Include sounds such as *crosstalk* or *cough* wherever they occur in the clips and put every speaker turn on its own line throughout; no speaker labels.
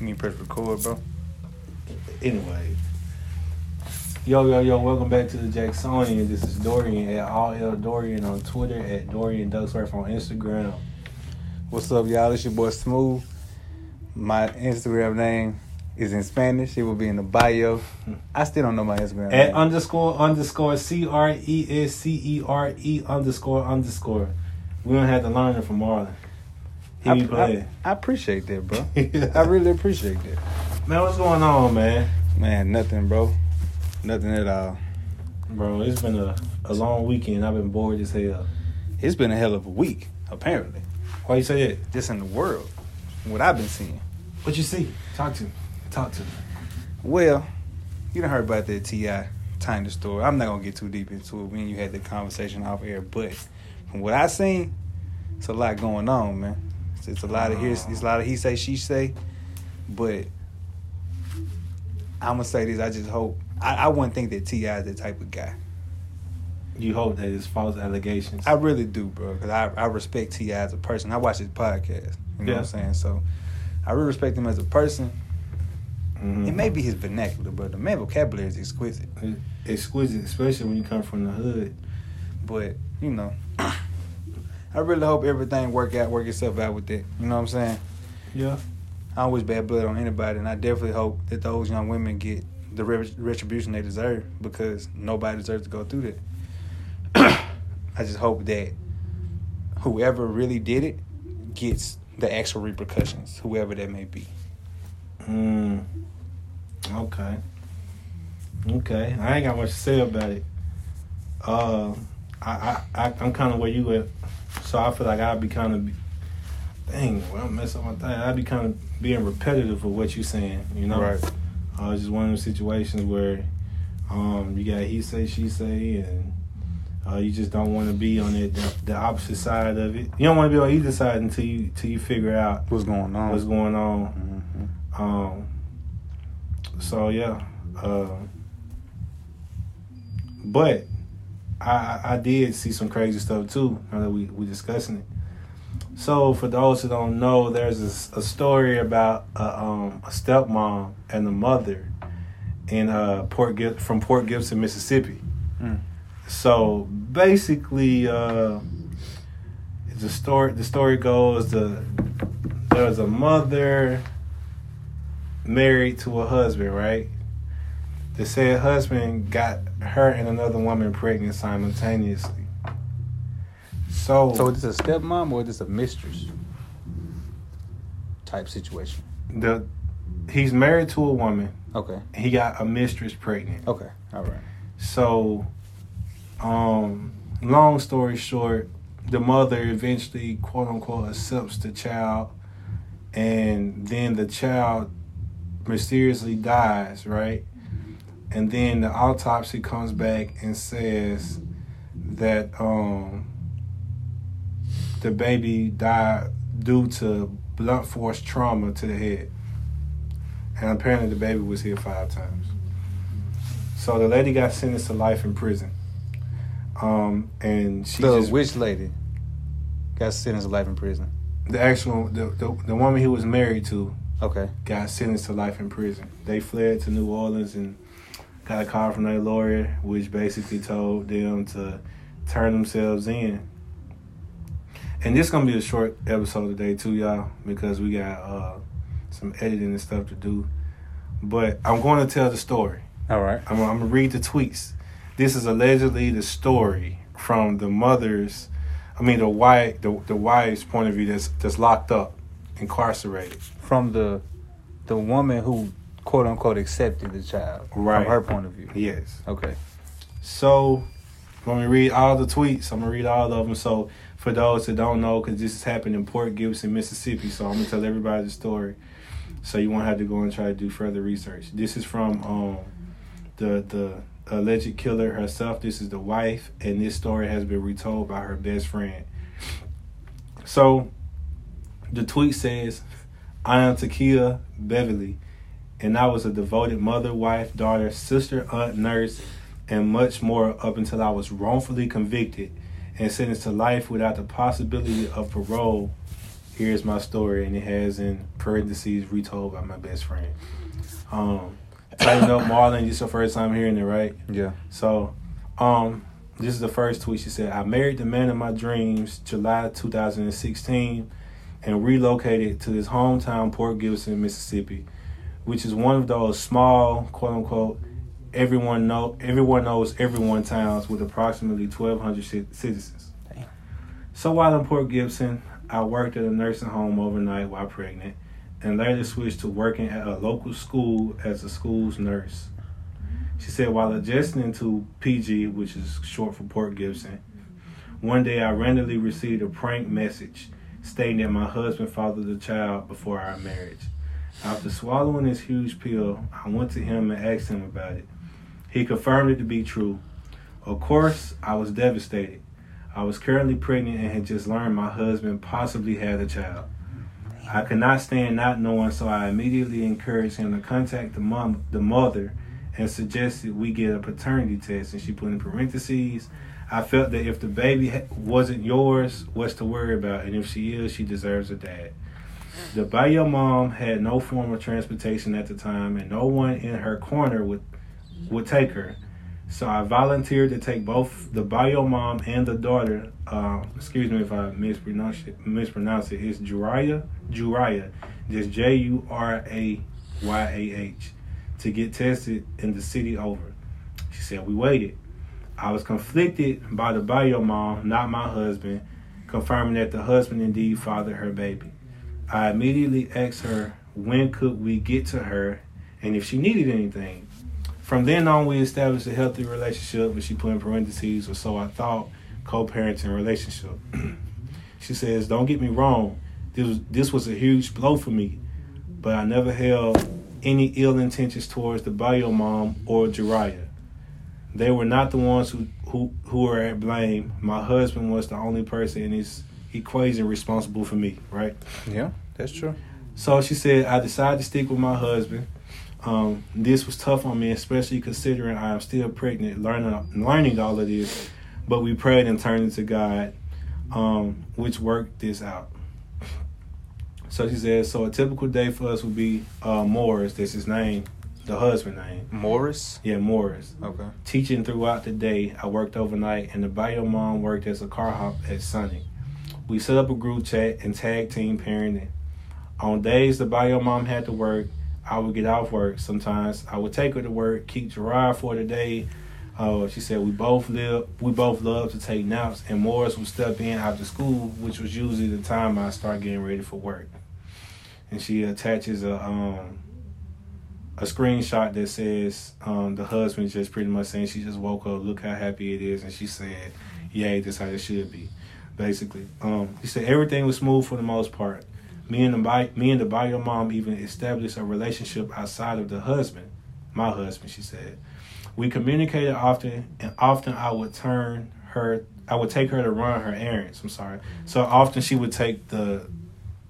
You need to press record, bro.
Anyway. Yo, yo, yo, welcome back to the Jacksonian. This is Dorian at All L Dorian on Twitter, at Dorian Ducksworth on Instagram.
What's up, y'all? It's your boy Smooth. My Instagram name is in Spanish. It will be in the bio. I still don't know my Instagram
At
name.
underscore underscore C R E S C E R E underscore underscore. We don't have to learn it from Marlon. He
I,
be playing.
I, I appreciate that, bro. *laughs* I really appreciate that.
man, what's going on, man?
Man, nothing, bro. Nothing at all.
Bro, it's been a, a long weekend. I've been bored as hell.
It's been a hell of a week, apparently.
Why you say that?
Just in the world. What I've been seeing.
What you see? Talk to me. Talk to me.
Well, you done heard about that T.I. Tiny story. I'm not gonna get too deep into it when you had the conversation off air, but from what I seen, it's a lot going on, man. It's, it's a lot of here, it's a lot of he say, she say, but I'm gonna say this. I just hope I, I wouldn't think that T.I. is the type of guy.
You hope that it's false allegations.
I really do, bro, because I, I respect T.I. as a person. I watch his podcast. You know
Yeah.
what I'm saying? So I really respect him as a person.
Mhm.
It may be his vernacular, but the man vocabulary is exquisite.
exquisite, especially when you come from the hood.
But you know, I really hope everything work out, work itself out with that. You know what I'm saying?
Yeah.
I don't wish bad blood on anybody, and I definitely hope that those young women get the re- retribution they deserve because nobody deserves to go through that. *clears throat* I just hope that whoever really did it gets the actual repercussions, whoever that may be.
Mm. Okay. Okay. I ain't got much to say about it. Uh, I, I, I I'm kind of where you at, so I feel like I'd be kind of, dang, well, I'm messing up my thing. I'd be kind of being repetitive of what you're saying, you know.
Right.
Uh, it's just one of those situations where, um, you got he say she say, and uh, you just don't want to be on it the, the opposite side of it. You don't want to be on either side until you until you figure out
What's going on?
what's going on.
hmm
Um. So yeah, uh, but I, I did see some crazy stuff too. Now that we we discussing it. So for those who don't know, there's a story about a, um, a stepmom and a mother in uh Port Gib- from Port Gibson, Mississippi.
Mm.
So basically, uh, the story the story goes the there was a mother married to a husband, right? The said husband got her and another woman pregnant simultaneously. So,
So is this a stepmom or is this a mistress type situation?
the he's married to a woman.
Okay.
He got a mistress pregnant.
Okay. All right.
So, um, long story short, the mother eventually, quote unquote, accepts the child, and then the child mysteriously dies, right? And then the autopsy comes back and says that um, the baby died due to blunt force trauma to the head. And apparently the baby was hit five times. So the lady got sentenced to life in prison. Um, and she
the
just
which lady got sentenced to life in prison?
the actual the, the the woman he was married to
Okay.
got sentenced to life in prison. They fled to New Orleans and got a call from their lawyer, which basically told them to turn themselves in. And this gonna be a short episode today too, y'all, because we got uh, some editing and stuff to do. But I'm going to tell the story.
All right.
I'm, I'm gonna read the tweets. This is allegedly the story from the mother's, I mean the wife, the, the wife's point of view that's that's locked up, incarcerated.
From the the woman who quote unquote accepted the child.
Right.
From her point of view.
Yes.
Okay.
So, let me read all the tweets. I'm gonna read all of them. So, for those that don't know, because this has happened in Port Gibson, Mississippi, so I'm gonna tell everybody the story, so you won't have to go and try to do further research. This is from um, the the alleged killer herself. This is the wife, and this story has been retold by her best friend. So, the tweet says, "I am Takia Beverly." And I was a devoted mother, wife, daughter, sister, aunt, nurse, and much more up until I was wrongfully convicted and sentenced to life without the possibility of parole Here's my story, and it has in parentheses retold by my best friend. Um, tighten up, Marlon. This is your first time hearing it, right?
Yeah.
So, um, this is the first tweet. She said, "I married the man of my dreams, July 2016, and relocated to his hometown, Port Gibson, Mississippi, which is one of those small, quote unquote, everyone know everyone knows everyone towns with approximately 1,200 ci- citizens.
Damn.
So while in Port Gibson, I worked at a nursing home overnight while pregnant, and later switched to working at a local school as a school's nurse. She said, while adjusting to PG, which is short for Port Gibson, one day I randomly received a prank message stating that my husband fathered the child before our marriage. After swallowing this huge pill, I went to him and asked him about it. He confirmed it to be true. Of course, I was devastated. I was currently pregnant and had just learned my husband possibly had a child. I could not stand not knowing, so I immediately encouraged him to contact the mom, the mother, and suggested we get a paternity test. And she put in parentheses, I felt that if the baby wasn't yours, what's to worry about? And if she is, she deserves a dad. The bio mom had no form of transportation at the time, and no one in her corner would would take her. So I volunteered to take both the bio mom and the daughter. Uh, excuse me if I mispronounce it. Mispronounce it. It's Juriah, Juriah, just J U R A Y A H, to get tested in the city over. She said we waited. I was conflicted by the bio mom, not my husband, confirming that the husband indeed fathered her baby. I immediately asked her when could we get to her and if she needed anything. From then on, we established a healthy relationship, but she put in parentheses, or so I thought, co-parenting relationship. *clears throat* she says, "Don't get me wrong, this was this was a huge blow for me, but I never held any ill intentions towards the bio mom or Jariah. They were not the ones who who who were at blame. My husband was the only person in this equation responsible for me, right?"
Yeah, that's true.
So she said, I decided to stick with my husband. Um, this was tough on me, especially considering I am still pregnant, learning learning all of this. But we prayed and turned to God, um, which worked this out. So she said, so a typical day for us would be uh, Morris. That's his name, the husband name.
Morris.
Yeah, Morris.
Okay.
Teaching throughout the day, I worked overnight, and the bio mom worked as a car hop at Sonic. We set up a group chat and tag team parenting. On days the bio mom had to work, I would get off work. Sometimes I would take her to work, keep Gerard for the day. Uh, she said we both live, we both love to take naps, and Morris would step in after school, which was usually the time I start getting ready for work. And she attaches a um, a screenshot that says um, the husband just pretty much saying she just woke up, look how happy it is, and she said, "Yay, that's how it should be." Basically, um, he said everything was smooth for the most part. Me and the me and the bio mom even established a relationship outside of the husband, my husband. She said we communicated often, and often I would turn her, I would take her to run her errands. I'm sorry, so often she would take the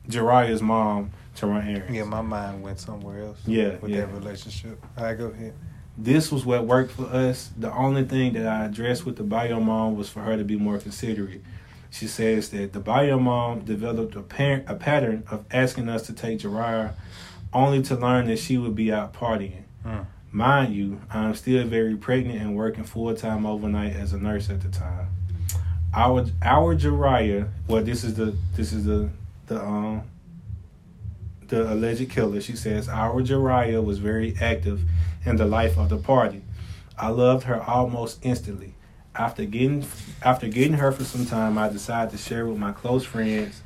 Jariah's mom to run errands.
Yeah, my mind went somewhere else.
Yeah,
with
yeah.
that relationship. All right, go ahead.
this was what worked for us. The only thing that I addressed with the bio mom was for her to be more considerate. She says that the bio mom developed a, a pattern of asking us to take Jariah only to learn that she would be out partying.
Mm.
Mind you, I'm still very pregnant and working full time overnight as a nurse at the time. Our our Jariah, well, this is the this is the the um the alleged killer. She says our Jariah was very active in the life of the party. I loved her almost instantly. After getting after getting her for some time, I decided to share with my close friends.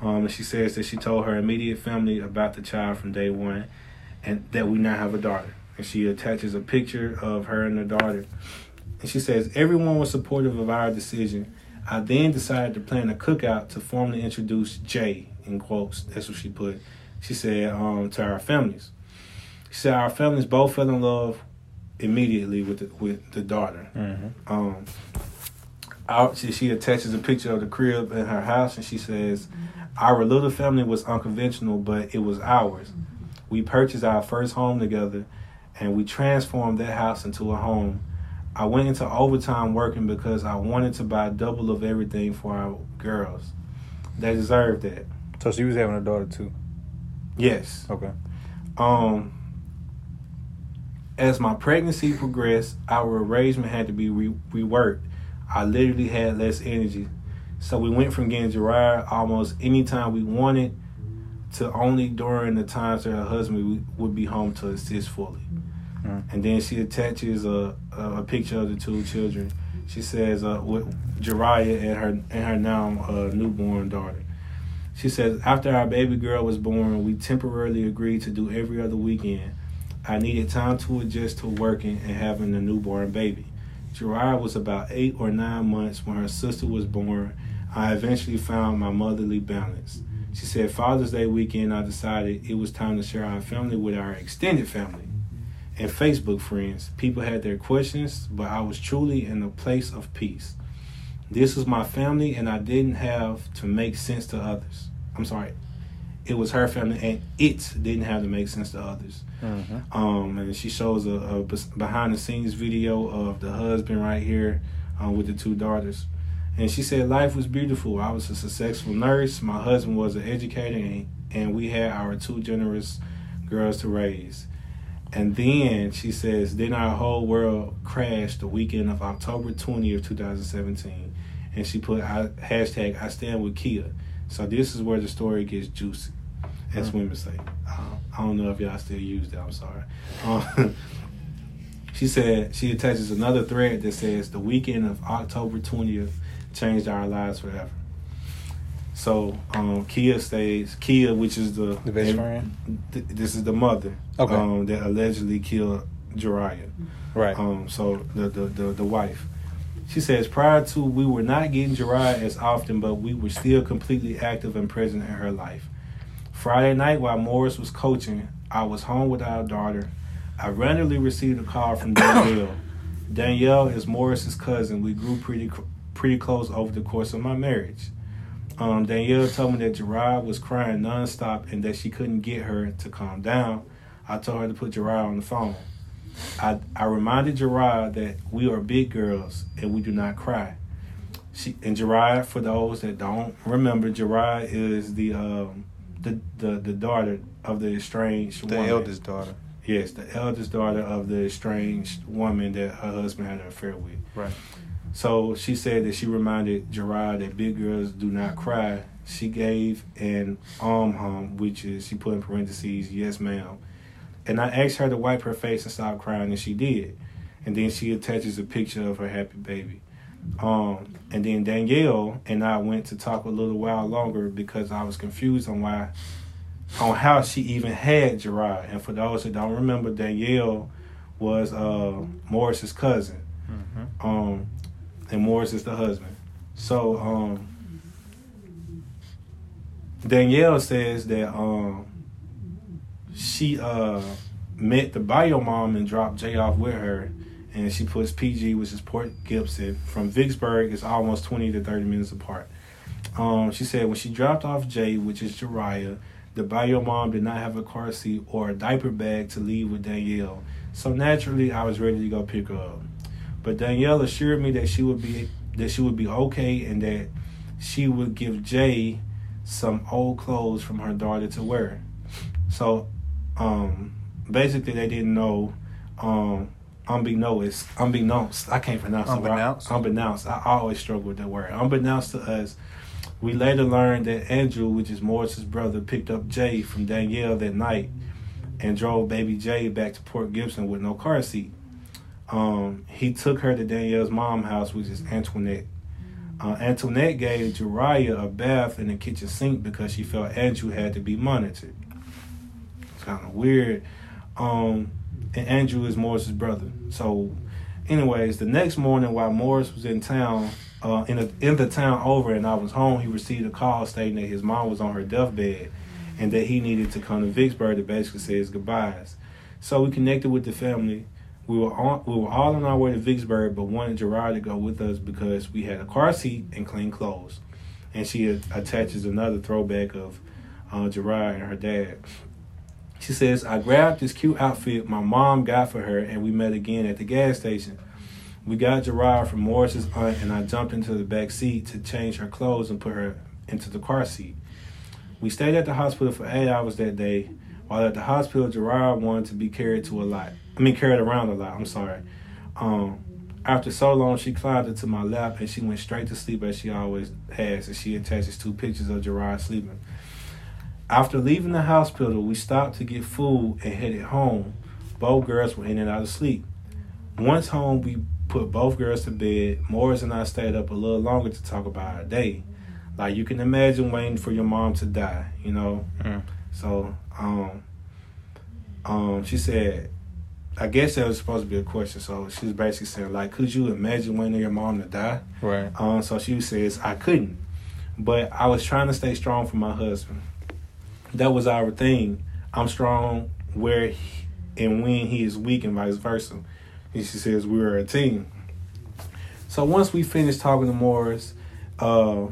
Um, and she says that she told her immediate family about the child from day one, and that we now have a daughter. And she attaches a picture of her and the daughter. And she says everyone was supportive of our decision. I then decided to plan a cookout to formally introduce Jay in quotes. That's what she put. She said um, to our families. She said our families both fell in love immediately with the, with the daughter.
Mm-hmm.
Um, our, she, she attaches a picture of the crib in her house, and she says, "Our little family was unconventional, but it was ours. We purchased our first home together, and we transformed that house into a home. I went into overtime working because I wanted to buy double of everything for our girls. They deserved that.
So she was having a daughter too.
Yes.
Okay.
Um, as my pregnancy progressed, our arrangement had to be re- reworked. I literally had less energy. So we went from getting Gerard almost anytime we wanted to only during the times that her husband would be home to assist fully.
Mm.
And then she attaches a, a, a picture of the two children. She says uh, with Jariah and her and her now uh, newborn daughter. She says after our baby girl was born, we temporarily agreed to do every other weekend. I needed time to adjust to working and having a newborn baby. Gerard was about eight or nine months when her sister was born. I eventually found my motherly balance. She said Father's Day weekend, I decided it was time to share our family with our extended family and Facebook friends. People had their questions, but I was truly in a place of peace. This was my family, and I didn't have to make sense to others. I'm sorry, it was her family, and it didn't have to make sense to others.
Mm-hmm.
Um, and she shows a, a behind the scenes video of the husband right here uh, with the two daughters. And she said life was beautiful. I was a successful nurse. My husband was an educator, and, and we had our two generous girls to raise. And then she says, then our whole world crashed the weekend of October 20th, 2017. And she put hashtag I stand with Kia. So this is where the story gets juicy, as
Mm.
women say. Uh, I don't know if y'all still use that. I'm sorry. Um, *laughs* she said she attaches another thread that says the weekend of October 20th changed our lives forever. So um, Kia states Kia, which is the
The best friend.
th- this is the mother
Okay.
um, that allegedly killed Jariah.
Right.
Um, so the, the the the wife. She says prior to we were not getting Jariah as often, but we were still completely active and present in her life. Friday night while Morris was coaching, I was home with our daughter. I randomly received a call from *coughs* Danielle. Danielle is Morris's cousin. We grew pretty pretty close over the course of my marriage. Um, Danielle told me that Gerard was crying nonstop and that she couldn't get her to calm down. I told her to put Gerard on the phone. I, I reminded Gerard that we are big girls and we do not cry. She and Gerard, for those that don't remember, Gerard is the um, the, the the daughter of the estranged
the
woman.
eldest daughter.
Yes, the eldest daughter of the estranged woman that her husband had an affair with.
Right.
So she said that she reminded Gerard that big girls do not cry. She gave an arm hum, which is she put in parentheses, yes ma'am. And I asked her to wipe her face and stop crying, and she did. And then she attaches a picture of her happy baby. Um, and then Danielle and I went to talk a little while longer because I was confused on why, on how she even had Gerard. And for those that don't remember, Danielle was uh, Morris's cousin
Mm-hmm.
um, and Morris is the husband. So um, Danielle says that um, she uh, met the bio mom and dropped Jay off with her, and she puts PG, which is Port Gibson, from Vicksburg. It's almost twenty to thirty minutes apart. Um, she said when she dropped off Jay, which is Jariah, the bio mom did not have a car seat or a diaper bag to leave with Danielle. So naturally, I was ready to go pick her up. But Danielle assured me that she would be that she would be okay and that she would give Jay some old clothes from her daughter to wear. So um basically they didn't know um unbeknownst unbeknownst I can't pronounce
Unbeknownst?
it. Unbeknownst. I always struggle with that word. Unbeknownst to us, we later learned that Andrew, which is Morris's brother, picked up Jay from Danielle that night and drove baby Jay back to Port Gibson with no car seat um, he took her to Danielle's mom house, which is Antoinette. Uh, Antoinette gave Jariah a bath in the kitchen sink because she felt Andrew had to be monitored. Kind of weird. Um, and Andrew is Morris's brother. So, anyways, the next morning while Morris was in town, uh, in, the in the town over, and I was home, he received a call stating that his mom was on her deathbed and that he needed to come to Vicksburg to basically say his goodbyes. So we connected with the family. We were on, we were all on our way to Vicksburg, but wanted Gerard to go with us because we had a car seat and clean clothes. And she attaches another throwback of uh, Gerard and her dad. She says, I grabbed this cute outfit my mom got for her, and we met again at the gas station. We got Gerard from Morris's aunt, and I jumped into the back seat to change her clothes and put her into the car seat. We stayed at the hospital for eight hours that day. While at the hospital, Gerard wanted to be carried to a lot. I mean, carried around a lot. I'm sorry. Um, after so long, she climbed into my lap and she went straight to sleep as she always has. And she attaches two pictures of Gerard sleeping. After leaving the hospital, we stopped to get food and headed home. Both girls were in and out of sleep. Once home, we put both girls to bed. Morris and I stayed up a little longer to talk about our day. Like you can imagine waiting for your mom to die, you know.
Mm.
So, um, um, she said, I guess that was supposed to be a question. So she was basically saying, like, could you imagine waiting for your mom to die?
Right.
Um, so she says, I couldn't, but I was trying to stay strong for my husband. That was our thing. I'm strong where he, and when he is weak, and vice versa. And she says we were a team. So once we finished talking to Morris, uh,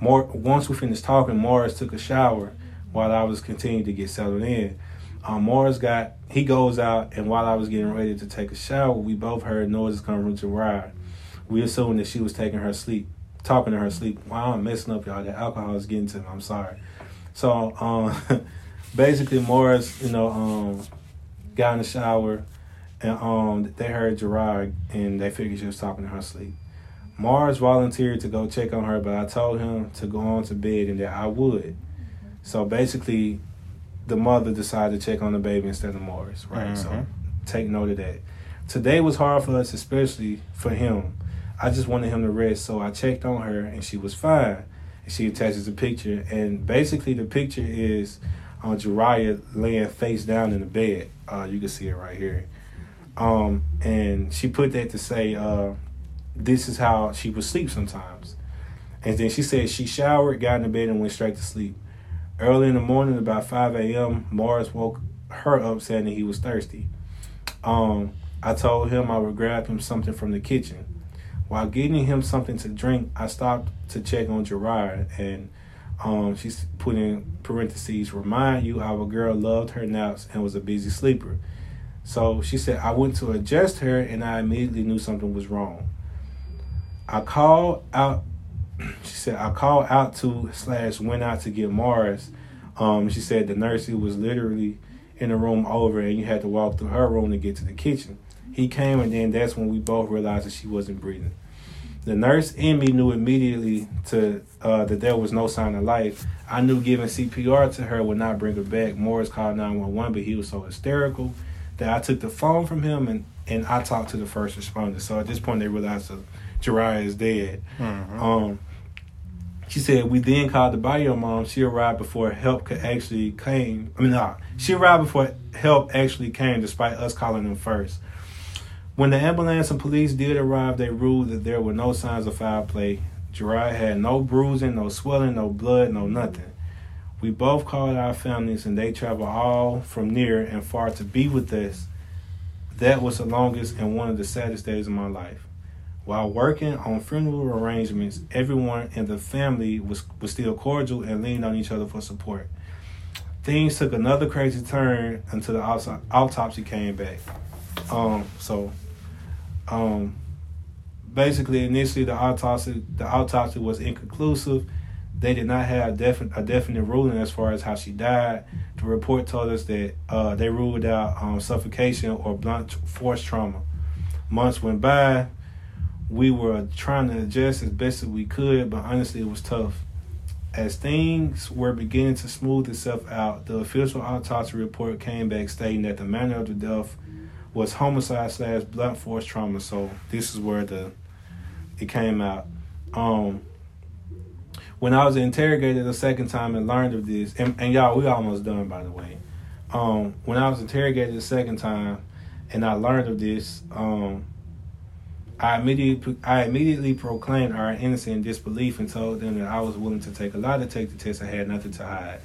more once we finished talking, Morris took a shower while I was continuing to get settled in. Um, Morris got he goes out, and while I was getting ready to take a shower, we both heard noises coming from Gerard. We assumed that she was taking her sleep, talking to her sleep. Wow, I'm messing up, y'all. The alcohol is getting to me. I'm sorry. So um, *laughs* basically, Morris, you know, um, got in the shower, and um, they heard Gerard, and they figured she was talking to her sleep. Morris volunteered to go check on her, but I told him to go on to bed and that I would. So basically, the mother decided to check on the baby instead of Morris, right? So
Mhm.
take note of that. Today was hard for us, especially for him. I just wanted him to rest, so I checked on her and she was fine. She attaches a picture, and basically the picture is on Jariah laying face down in the bed. Uh, you can see it right here. Um, and she put that to say, uh, this is how she would sleep sometimes. And then she said she showered, got in the bed, and went straight to sleep. Early in the morning, about 5 a.m., Morris woke her up saying that he was thirsty. Um, I told him I would grab him something from the kitchen. While getting him something to drink, I stopped to check on Gerard, and um, she put in parentheses, remind you our girl loved her naps and was a busy sleeper. So she said, I went to adjust her, and I immediately knew something was wrong. I called out. *clears throat* She said I called out to slash went out to get Morris. Um, she said the nurse was literally in the room over, and you had to walk through her room to get to the kitchen. He came, and then that's when we both realized that she wasn't breathing. The nurse in me knew immediately to uh, that there was no sign of life. I knew giving CPR to her would not bring her back. Morris called 911, but he was so hysterical that I took the phone from him and, and I talked to the first responder. So at this point, they realized that Jariah is dead.
Mhm.
Um, she said we then called the bio mom. She arrived before help could actually came. I mean, nah, she arrived before help actually came, despite us calling them first. When the ambulance and police did arrive, they ruled that there were no signs of foul play. Gerard had no bruising, no swelling, no blood, no nothing. We both called our families, and they traveled all from near and far to be with us. That was the longest and one of the saddest days of my life. While working on funeral arrangements, everyone in the family was, was still cordial and leaned on each other for support. Things took another crazy turn until the autopsy came back. Um, so, um, basically, initially the autopsy the autopsy was inconclusive. They did not have definite a definite ruling as far as how she died. The report told us that uh, they ruled out um, suffocation or blunt force trauma. Months went by. We were trying to adjust as best as we could, but honestly, it was tough. As things were beginning to smooth itself out, the official autopsy report came back stating that the manner of the death was homicide slash blunt force trauma. So this is where the it came out. Um, when I was interrogated the second time and learned of this, and, and y'all, we almost done by the way. Um, when I was interrogated the second time and I learned of this, um, I immediately I immediately proclaimed our innocence and disbelief and told them that I was willing to take a lie the test. I had nothing to hide.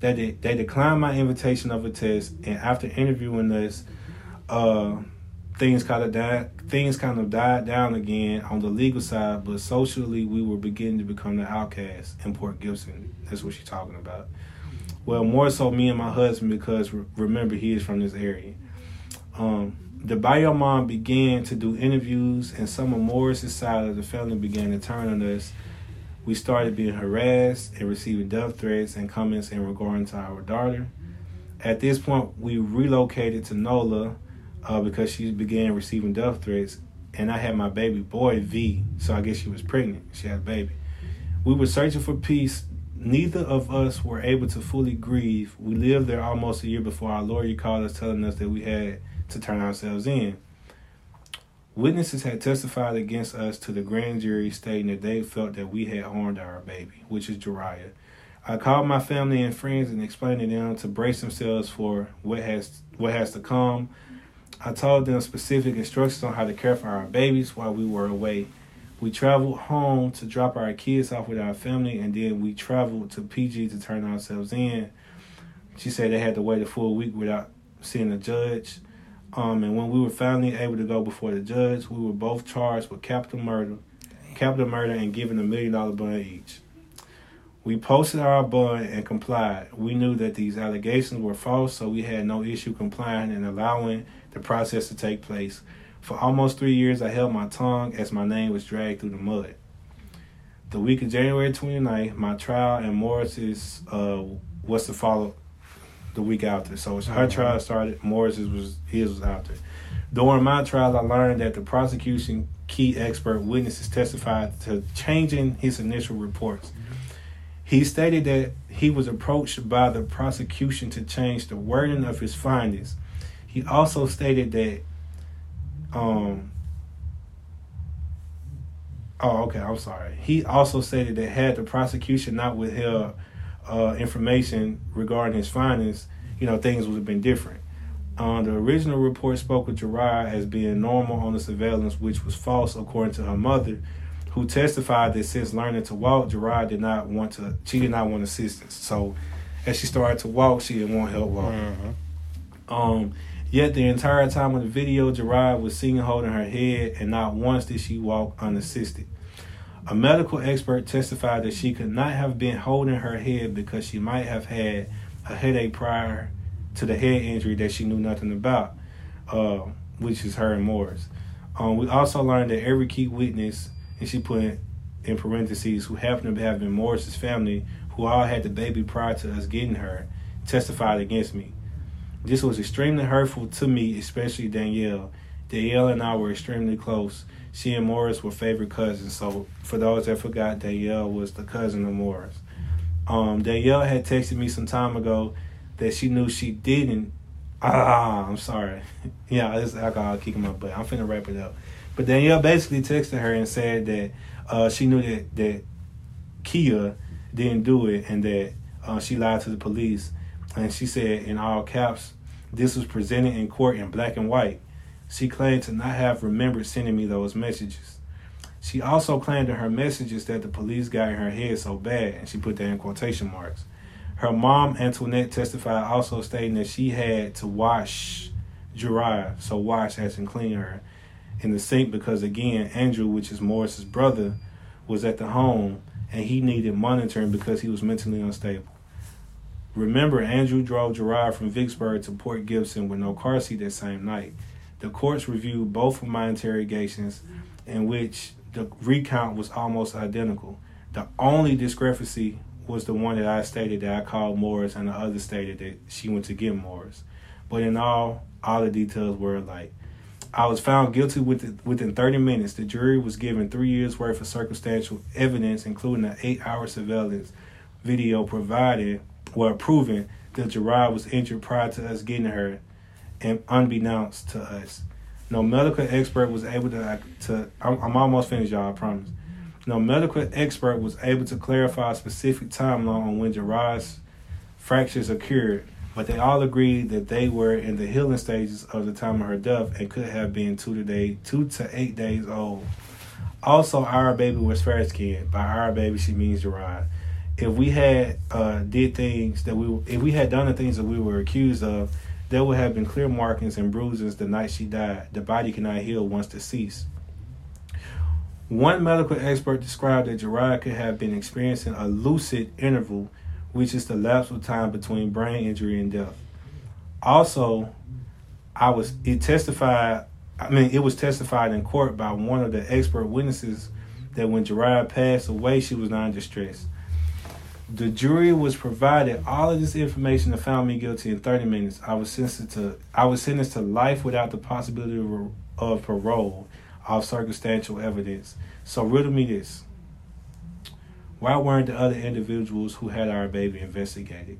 They they declined my invitation of a test, and after interviewing us, uh, things kind of died. Things kind of died down again on the legal side, but socially we were beginning to become the outcasts in Port Gibson. That's what she's talking about. Well, more so me and my husband because re- remember he is from this area. Um, the bio mom began to do interviews, and some of Morris's side of the family began to turn on us. We started being harassed and receiving death threats and comments in regard to our daughter. At this point, we relocated to NOLA uh, because she began receiving death threats, and I had my baby boy V, so I guess she was pregnant. She had a baby. We were searching for peace. Neither of us were able to fully grieve. We lived there almost a year before our lawyer called us telling us that we had to turn ourselves in. Witnesses had testified against us to the grand jury, stating that they felt that we had harmed our baby, which is Jariah. I called my family and friends and explained to them to brace themselves for what has what has to come. I told them specific instructions on how to care for our babies while we were away. We traveled home to drop our kids off with our family, and then we traveled to PG to turn ourselves in. She said they had to wait a full week without seeing a judge. Um, and when we were finally able to go before the judge, we were both charged with capital murder, capital murder, and given a million dollar bond each. We posted our bond and complied. We knew that these allegations were false, so we had no issue complying and allowing the process to take place. For almost three years, I held my tongue as my name was dragged through the mud. The week of January 29th, my trial and Morris's uh, was to follow the week after. So her trial started, Morris's was his was after. During my trial, I learned that the prosecution key expert witnesses testified to changing his initial reports. He stated that he was approached by the prosecution to change the wording of his findings. He also stated that um Oh, okay. I'm sorry. He also stated that had the prosecution not withheld uh, information regarding his findings, you know, things would have been different. Uh, the original report spoke of Gerard as being normal on the surveillance, which was false according to her mother, who testified that since learning to walk, Gerard did not want to. She did not want assistance. So, as she started to walk, she didn't want help walking. Mm-hmm. Um, Yet the entire time of the video, Gerard was seen holding her head, and not once did she walk unassisted. A medical expert testified that she could not have been holding her head because she might have had a headache prior to the head injury that she knew nothing about, uh, which is her and Morris. Um, we also learned that every key witness, and she put in parentheses, who happened to have been Morris's family, who all had the baby prior to us getting her, testified against me. This was extremely hurtful to me, especially Danielle. Danielle and I were extremely close. She and Morris were favorite cousins. So, for those that forgot, Danielle was the cousin of Morris. Um, Danielle had texted me some time ago that she knew she didn't. Ah, I'm sorry. *laughs* yeah, this is alcohol kicking my butt. I'm finna wrap it up. But Danielle basically texted her and said that uh, she knew that that Kia didn't do it and that uh, she lied to the police. And she said in all caps, this was presented in court in black and white. She claimed to not have remembered sending me those messages. She also claimed in her messages that the police got in her head so bad, and she put that in quotation marks. Her mom, Antoinette, testified also stating that she had to wash Jariah, so wash as in clean her, in the sink because, again, Andrew, which is Morris's brother, was at the home and he needed monitoring because he was mentally unstable. Remember, Andrew drove Gerard from Vicksburg to Port Gibson with no car seat that same night. The courts reviewed both of my interrogations, in which the recount was almost identical. The only discrepancy was the one that I stated that I called Morris, and the other stated that she went to get Morris. But in all, all the details were alike. I was found guilty within, within 30 minutes. The jury was given three years' worth of circumstantial evidence, including an eight hour surveillance video provided were proving that Gerard was injured prior to us getting her, and unbeknownst to us. No medical expert was able to. Uh, to I'm, I'm almost finished, y'all. I promise. No medical expert was able to clarify a specific timeline on when Gerard's fractures occurred, but they all agreed that they were in the healing stages of the time of her death and could have been two to day, two to eight days old. Also, our baby was fair skinned. By our baby, she means Gerard if we had uh, did things that we if we had done the things that we were accused of, there would have been clear markings and bruises the night she died. The body cannot heal once deceased. One medical expert described that Gerard could have been experiencing a lucid interval, which is the lapse of time between brain injury and death. Also, I was it testified. I mean, it was testified in court by one of the expert witnesses that when Gerard passed away, she was not in distress. The jury was provided all of this information and found me guilty in 30 minutes. I was sentenced to I was sentenced to life without the possibility of, of parole off circumstantial evidence. So riddle me this. Why weren't the other individuals who had our baby investigated?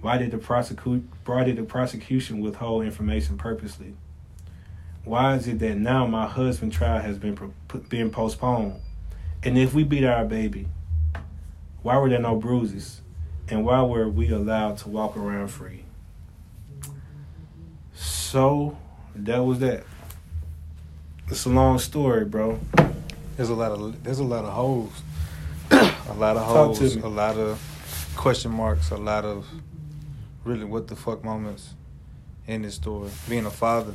Why did the prosecute why did the prosecution withhold information purposely? Why is it that now my husband's trial has been been postponed? And if we beat our baby, why were there no bruises? And why were we allowed to walk around free? So that was that. It's a long story, bro.
There's a lot of there's a lot of holes. A lot of holes. A lot of question marks. A lot of really what the fuck moments in this story. Being a father.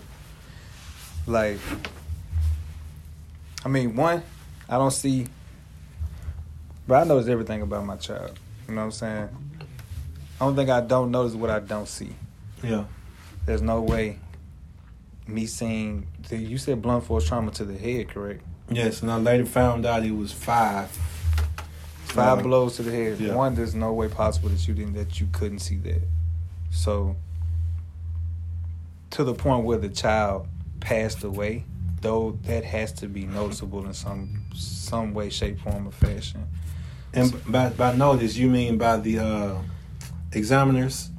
Like I mean, one, I don't see but I notice everything about my child. You know what I'm saying? Only thing I don't notice is what I don't see.
Yeah.
There's no way me seeing you said blunt force trauma to the head, correct?
Yes, and I later found out he was five.
Five blows to the head. Yeah. One, there's no way possible that you didn't that you couldn't see that. So to the point where the child passed away, though that has to be noticeable in some some way, shape, form, or fashion.
And by by notice, you mean by the uh, examiners?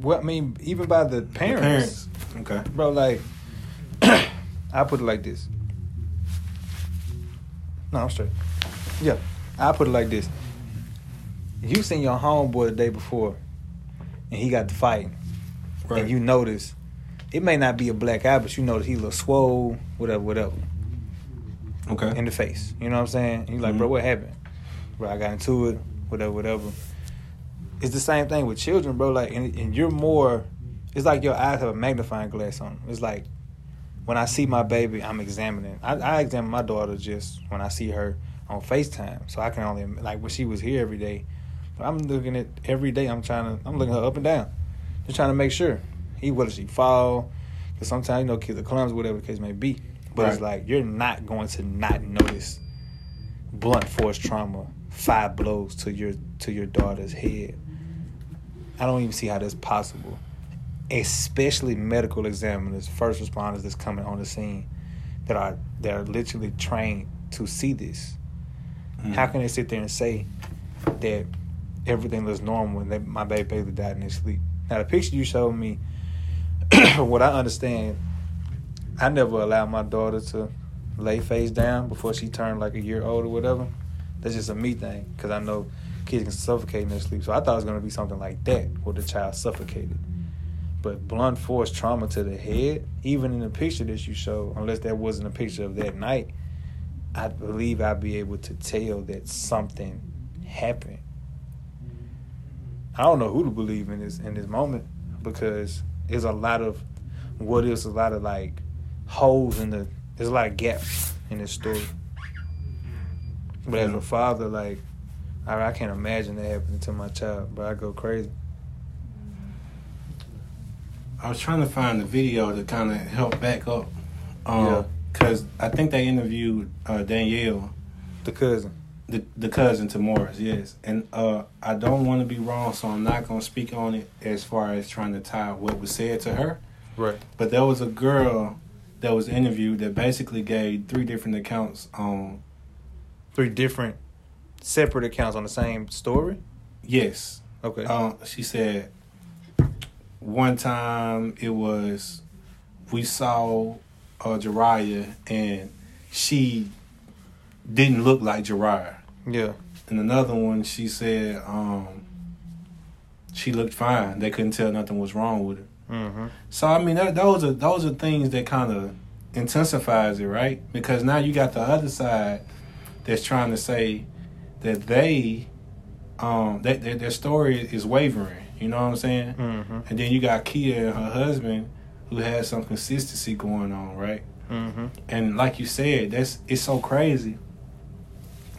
Well, I mean even by the parents.
The parents. Okay,
bro. Like, *coughs* I put it like this. No, I'm straight. Yeah, I put it like this. You seen your homeboy the day before, and he got to fighting, right. and you notice it may not be a black eye, but you notice he look swole, whatever, whatever.
Okay.
In the face, you know what I'm saying? And you like, mm-hmm. bro, what happened? bro, I got into it, whatever, whatever. It's the same thing with children, bro. Like, and, and you're more. It's like your eyes have a magnifying glass on. Them. It's like when I see my baby, I'm examining. I, I examine my daughter just when I see her on Facetime, so I can only like when she was here every day. I'm looking at every day. I'm trying to. I'm looking her up and down, just trying to make sure. He whether she fall, because sometimes you know kids are clumsy, whatever the case may be. But right. it's like you're not going to not notice blunt force trauma five blows to your to your daughter's head. I don't even see how that's possible. Especially medical examiners, first responders that's coming on the scene that are that are literally trained to see this. Mm. How can they sit there and say that everything looks normal and that my baby basically died in his sleep? Now the picture you showed me, *clears throat* what I understand, I never allowed my daughter to lay face down before she turned like a year old or whatever. That's just a me thing because I know kids can suffocate in their sleep. So I thought it was going to be something like that where the child suffocated. But blunt force trauma to the head, even in the picture that you show, unless that wasn't a picture of that night, I believe I'd be able to tell that something happened. I don't know who to believe in this in this moment because there's a lot of what is a lot of like holes in the there's a lot of gaps in this story. But as a father, like, I, I can't imagine that happening to my child, but I go crazy.
I was trying to find the video to kind of help back up. Um, yeah. Because I think they interviewed uh, Danielle.
The cousin.
The, the cousin to Morris, yes. And uh, I don't want to be wrong, so I'm not going to speak on it as far as trying to tie what was said to her.
Right.
But there was a girl that was interviewed that basically gave three different accounts on
three different separate accounts on the same story?
Yes.
Okay.
Um, she said one time it was we saw uh, Jariah and she didn't look like Jariah.
Yeah.
And another one, she said um, she looked fine. They couldn't tell nothing was wrong with her.
Mm-hmm.
So I mean, that, those are those are things that kind of intensifies it, right? Because now you got the other side that's trying to say that they um that, that their story is wavering. You know what I'm saying?
Mm-hmm.
And then you got Kia and her husband who has some consistency going on, right?
Mm-hmm.
And like you said, that's it's so crazy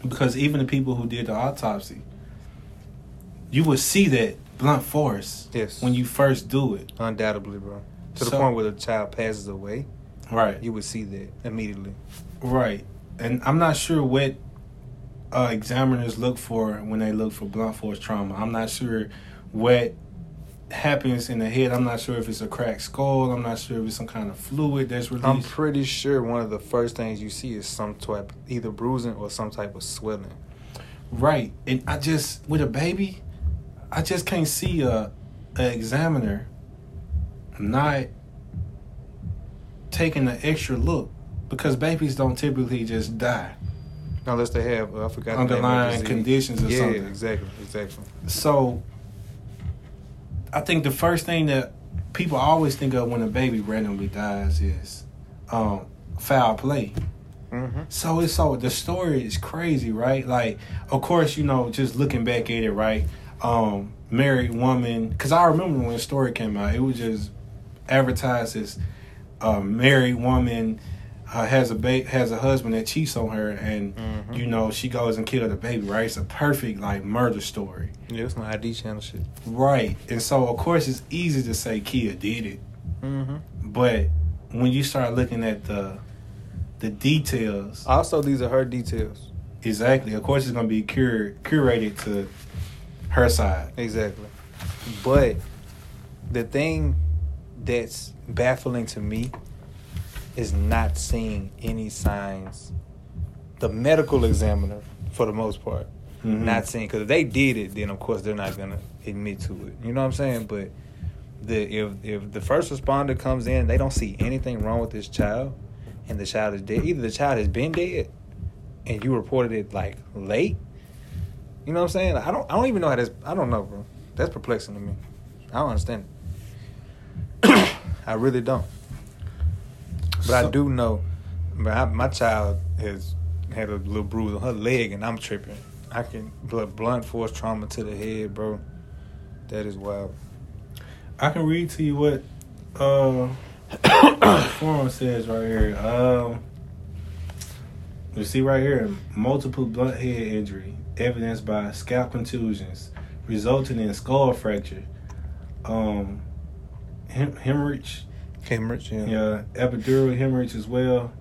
because even the people who did the autopsy, you would see that blunt force
yes.
when you first do it.
Undoubtedly, bro. To the point where the child passes away,
right?
You would see that immediately,
right? and I'm not sure what uh, examiners look for when they look for blunt force trauma. I'm not sure what happens in the head. I'm not sure if it's a cracked skull. I'm not sure if it's some kind of fluid that's released.
I'm pretty sure one of the first things you see is some type, either bruising or some type of swelling.
right, and I just with a baby, I just can't see a, a examiner not taking an extra look because babies don't typically just die.
Unless they have, uh, I forgot of the
Underlying conditions or
yeah,
something.
exactly, exactly.
So I think the first thing that people always think of when a baby randomly dies is um, foul play.
Mm-hmm.
So it's so the story is crazy, right? Like, of course, you know, just looking back at it, right? Um, married woman, because I remember when the story came out, it was just advertised as a married woman uh, has a ba- has a husband that cheats on her, and
Mhm.
you know she goes and kills the baby, right? It's a perfect like murder story.
Yeah, it's my ID channel shit.
Right. And so of course it's easy to say Kia did it.
Mm-hmm.
But when you start looking at the the details,
Also, these are her details.
exactly, of course it's gonna be cur- curated to her side.
Exactly. But the thing that's baffling to me is not seeing any signs. The medical examiner, for the most part,
Mhm.
not seeing because if they did it, then of course they're not gonna admit to it. You know what I'm saying? But the if if the first responder comes in, they don't see anything wrong with this child, and the child is dead. Either the child has been dead, and you reported it like late. You know what I'm saying? I don't I don't even know how that's I don't know, bro. That's perplexing to me. I don't understand it. *coughs* I really don't. But I do know. But I, my child has had a little bruise on her leg, and I'm tripping. I can blunt force trauma to the head, bro. That is wild.
I can read to you what uh *coughs* the forum says right here. Um you see right here, multiple blunt head injury, evidenced by scalp contusions, resulting in skull fracture, um, hem- hemorrhage,
Hemorrhage, yeah.
yeah, epidural hemorrhage as well,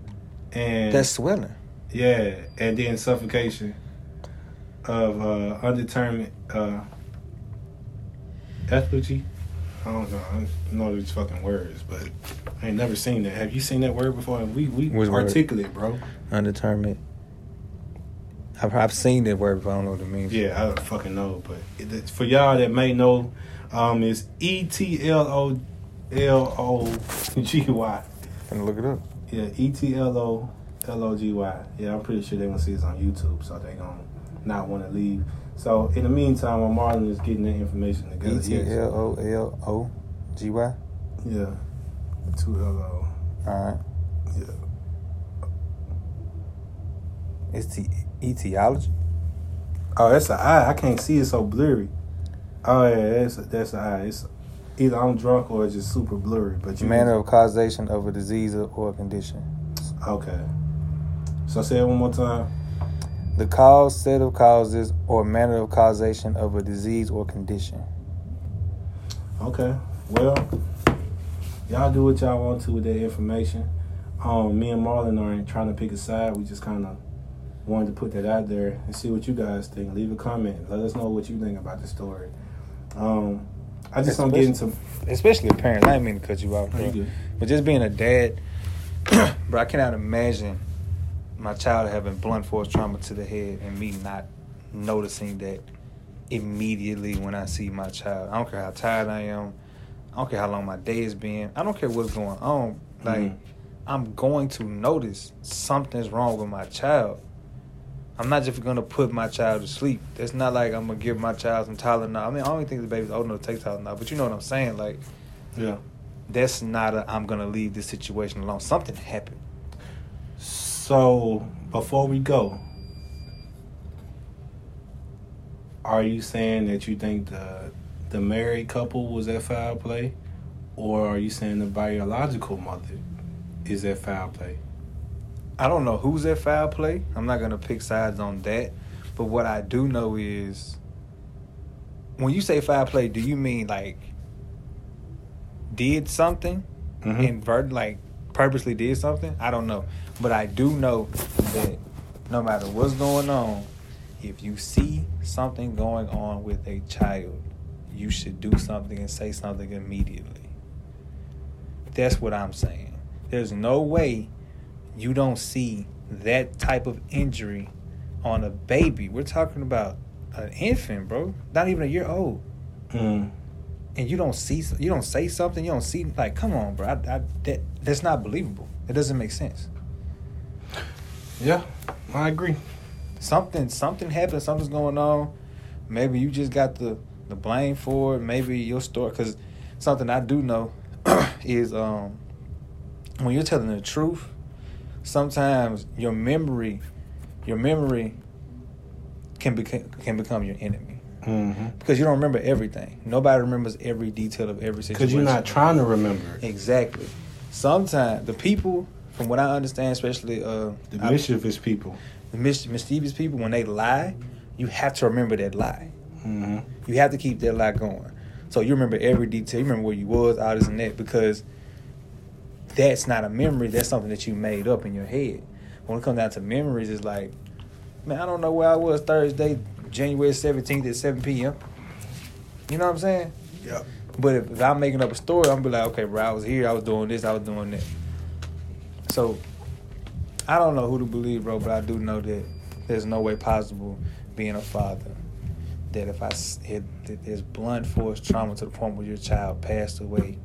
and
That's swelling.
yeah, and then suffocation of uh, undetermined uh, effigy. I don't know. I don't know these fucking words, but I ain't never seen that. Have you seen that word before? We we
Which word?
articulate, bro.
Undetermined. I've, I've seen that word, but I don't know what it means.
Yeah, I don't fucking know, but it, for y'all that may know, um, it's E T L O L O G Y.
Gonna look it up.
Yeah, E T L O L O G Y. Yeah, I'm pretty sure they're gonna see this on YouTube, so they're gonna not want to leave. So in the meantime, while Marlon is getting that information together,
E T. L O L O G Y.
yeah, two L O,
All right.
yeah,
It's the etiology.
Oh, that's an eye. I can't see it so blurry. Oh yeah, that's a, that's an eye. It's either I'm drunk or it's just super blurry. But you
Manner of causation of a disease or- or condition.
okay. So say it one more time.
The cause, set of causes, or manner of causation of a disease or condition.
Okay. Well, y'all do what y'all want to with that information. Um, me and Marlon aren't trying to pick a side. We just kind of wanted to put that out there and see what you guys think. Leave a comment. Let us know what you think about the story. Um, I just don't get into.
Especially a parent. I didn't mean to cut you off, bro.
you.
But just being a dad, *clears throat* bro, I cannot imagine my child having blunt force trauma to the head and me not noticing that immediately when I see my child. I don't care how tired I am. I don't care how long my day has been. I don't care what's going on. Like,
Mhm.
I'm going to notice something's wrong with my child. I'm not just gonna put my child to sleep. It's not like I'm gonna give my child some Tylenol. I mean, I don't think the baby's old enough to take Tylenol, but you know what I'm saying. Like,
Yeah.
that's not a I'm gonna leave this situation alone. Something happened.
So before we go, are you saying that you think the the married couple was at foul play, or are you saying the biological mother is at foul play?
I don't know who's at foul play. I'm not gonna pick sides on that. But what I do know is when you say foul play, do you mean like did something
Mhm.
invert like purposely did something? I don't know. But I do know that no matter what's going on, if you see something going on with a child, you should do something and say something immediately. That's what I'm saying. There's no way you don't see that type of injury on a baby. We're talking about an infant, bro. Not even a year old.
Mm.
And you don't see, you don't say something, you don't see, like, come on, bro. I, I, that, that's not believable. It doesn't make sense.
Yeah, I agree.
Something, something happened. Something's going on. Maybe you just got the the blame for it. Maybe your story, because something I do know *clears throat* is um when you're telling the truth, sometimes your memory, your memory can become can become your enemy
Mm-hmm.
because you don't remember everything. Nobody remembers every detail of every situation.
Because you're not trying to remember.
Exactly. Sometimes the people, from what I understand, especially uh,
The
I-
mischievous people.
the mis- mischievous people, when they lie, you have to remember that lie.
Mm-hmm.
You have to keep that lie going. So you remember every detail. You remember where you was, all this and that, because that's not a memory. That's something that you made up in your head. When it comes down to memories, it's like, man, I don't know where I was Thursday, January seventeenth at seven p.m. You know what I'm saying?
Yep.
But if, if I'm making up a story, I'm be like, okay, bro, I was here, I was doing this, I was doing that. So I don't know who to believe, bro, but I do know that there's no way possible being a father that if I s- it, that there's blunt force trauma to the point where your child passed away,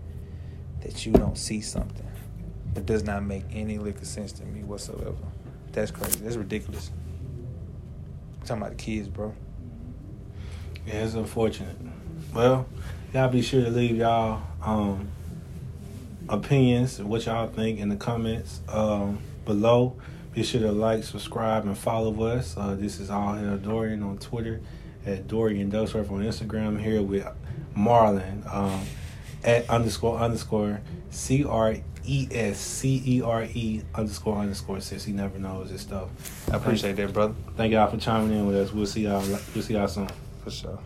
that you don't see something. It does not make any lick of sense to me whatsoever. That's crazy. That's ridiculous. I'm talking about the kids, bro.
Yeah, it's unfortunate. Well, y'all be sure to leave y'all um, opinions and what y'all think in the comments um, below. Be sure to like, subscribe, and follow us. Uh, this is All Hail Dorian on Twitter, at Dorian Ducksurf on Instagram. Here with Marlon um, at underscore underscore C R E S C E R E underscore underscore since he never knows this stuff.
I appreciate that, brother.
Thank y'all for chiming in with us. We'll see y'all. We'll see y'all soon.
For sure.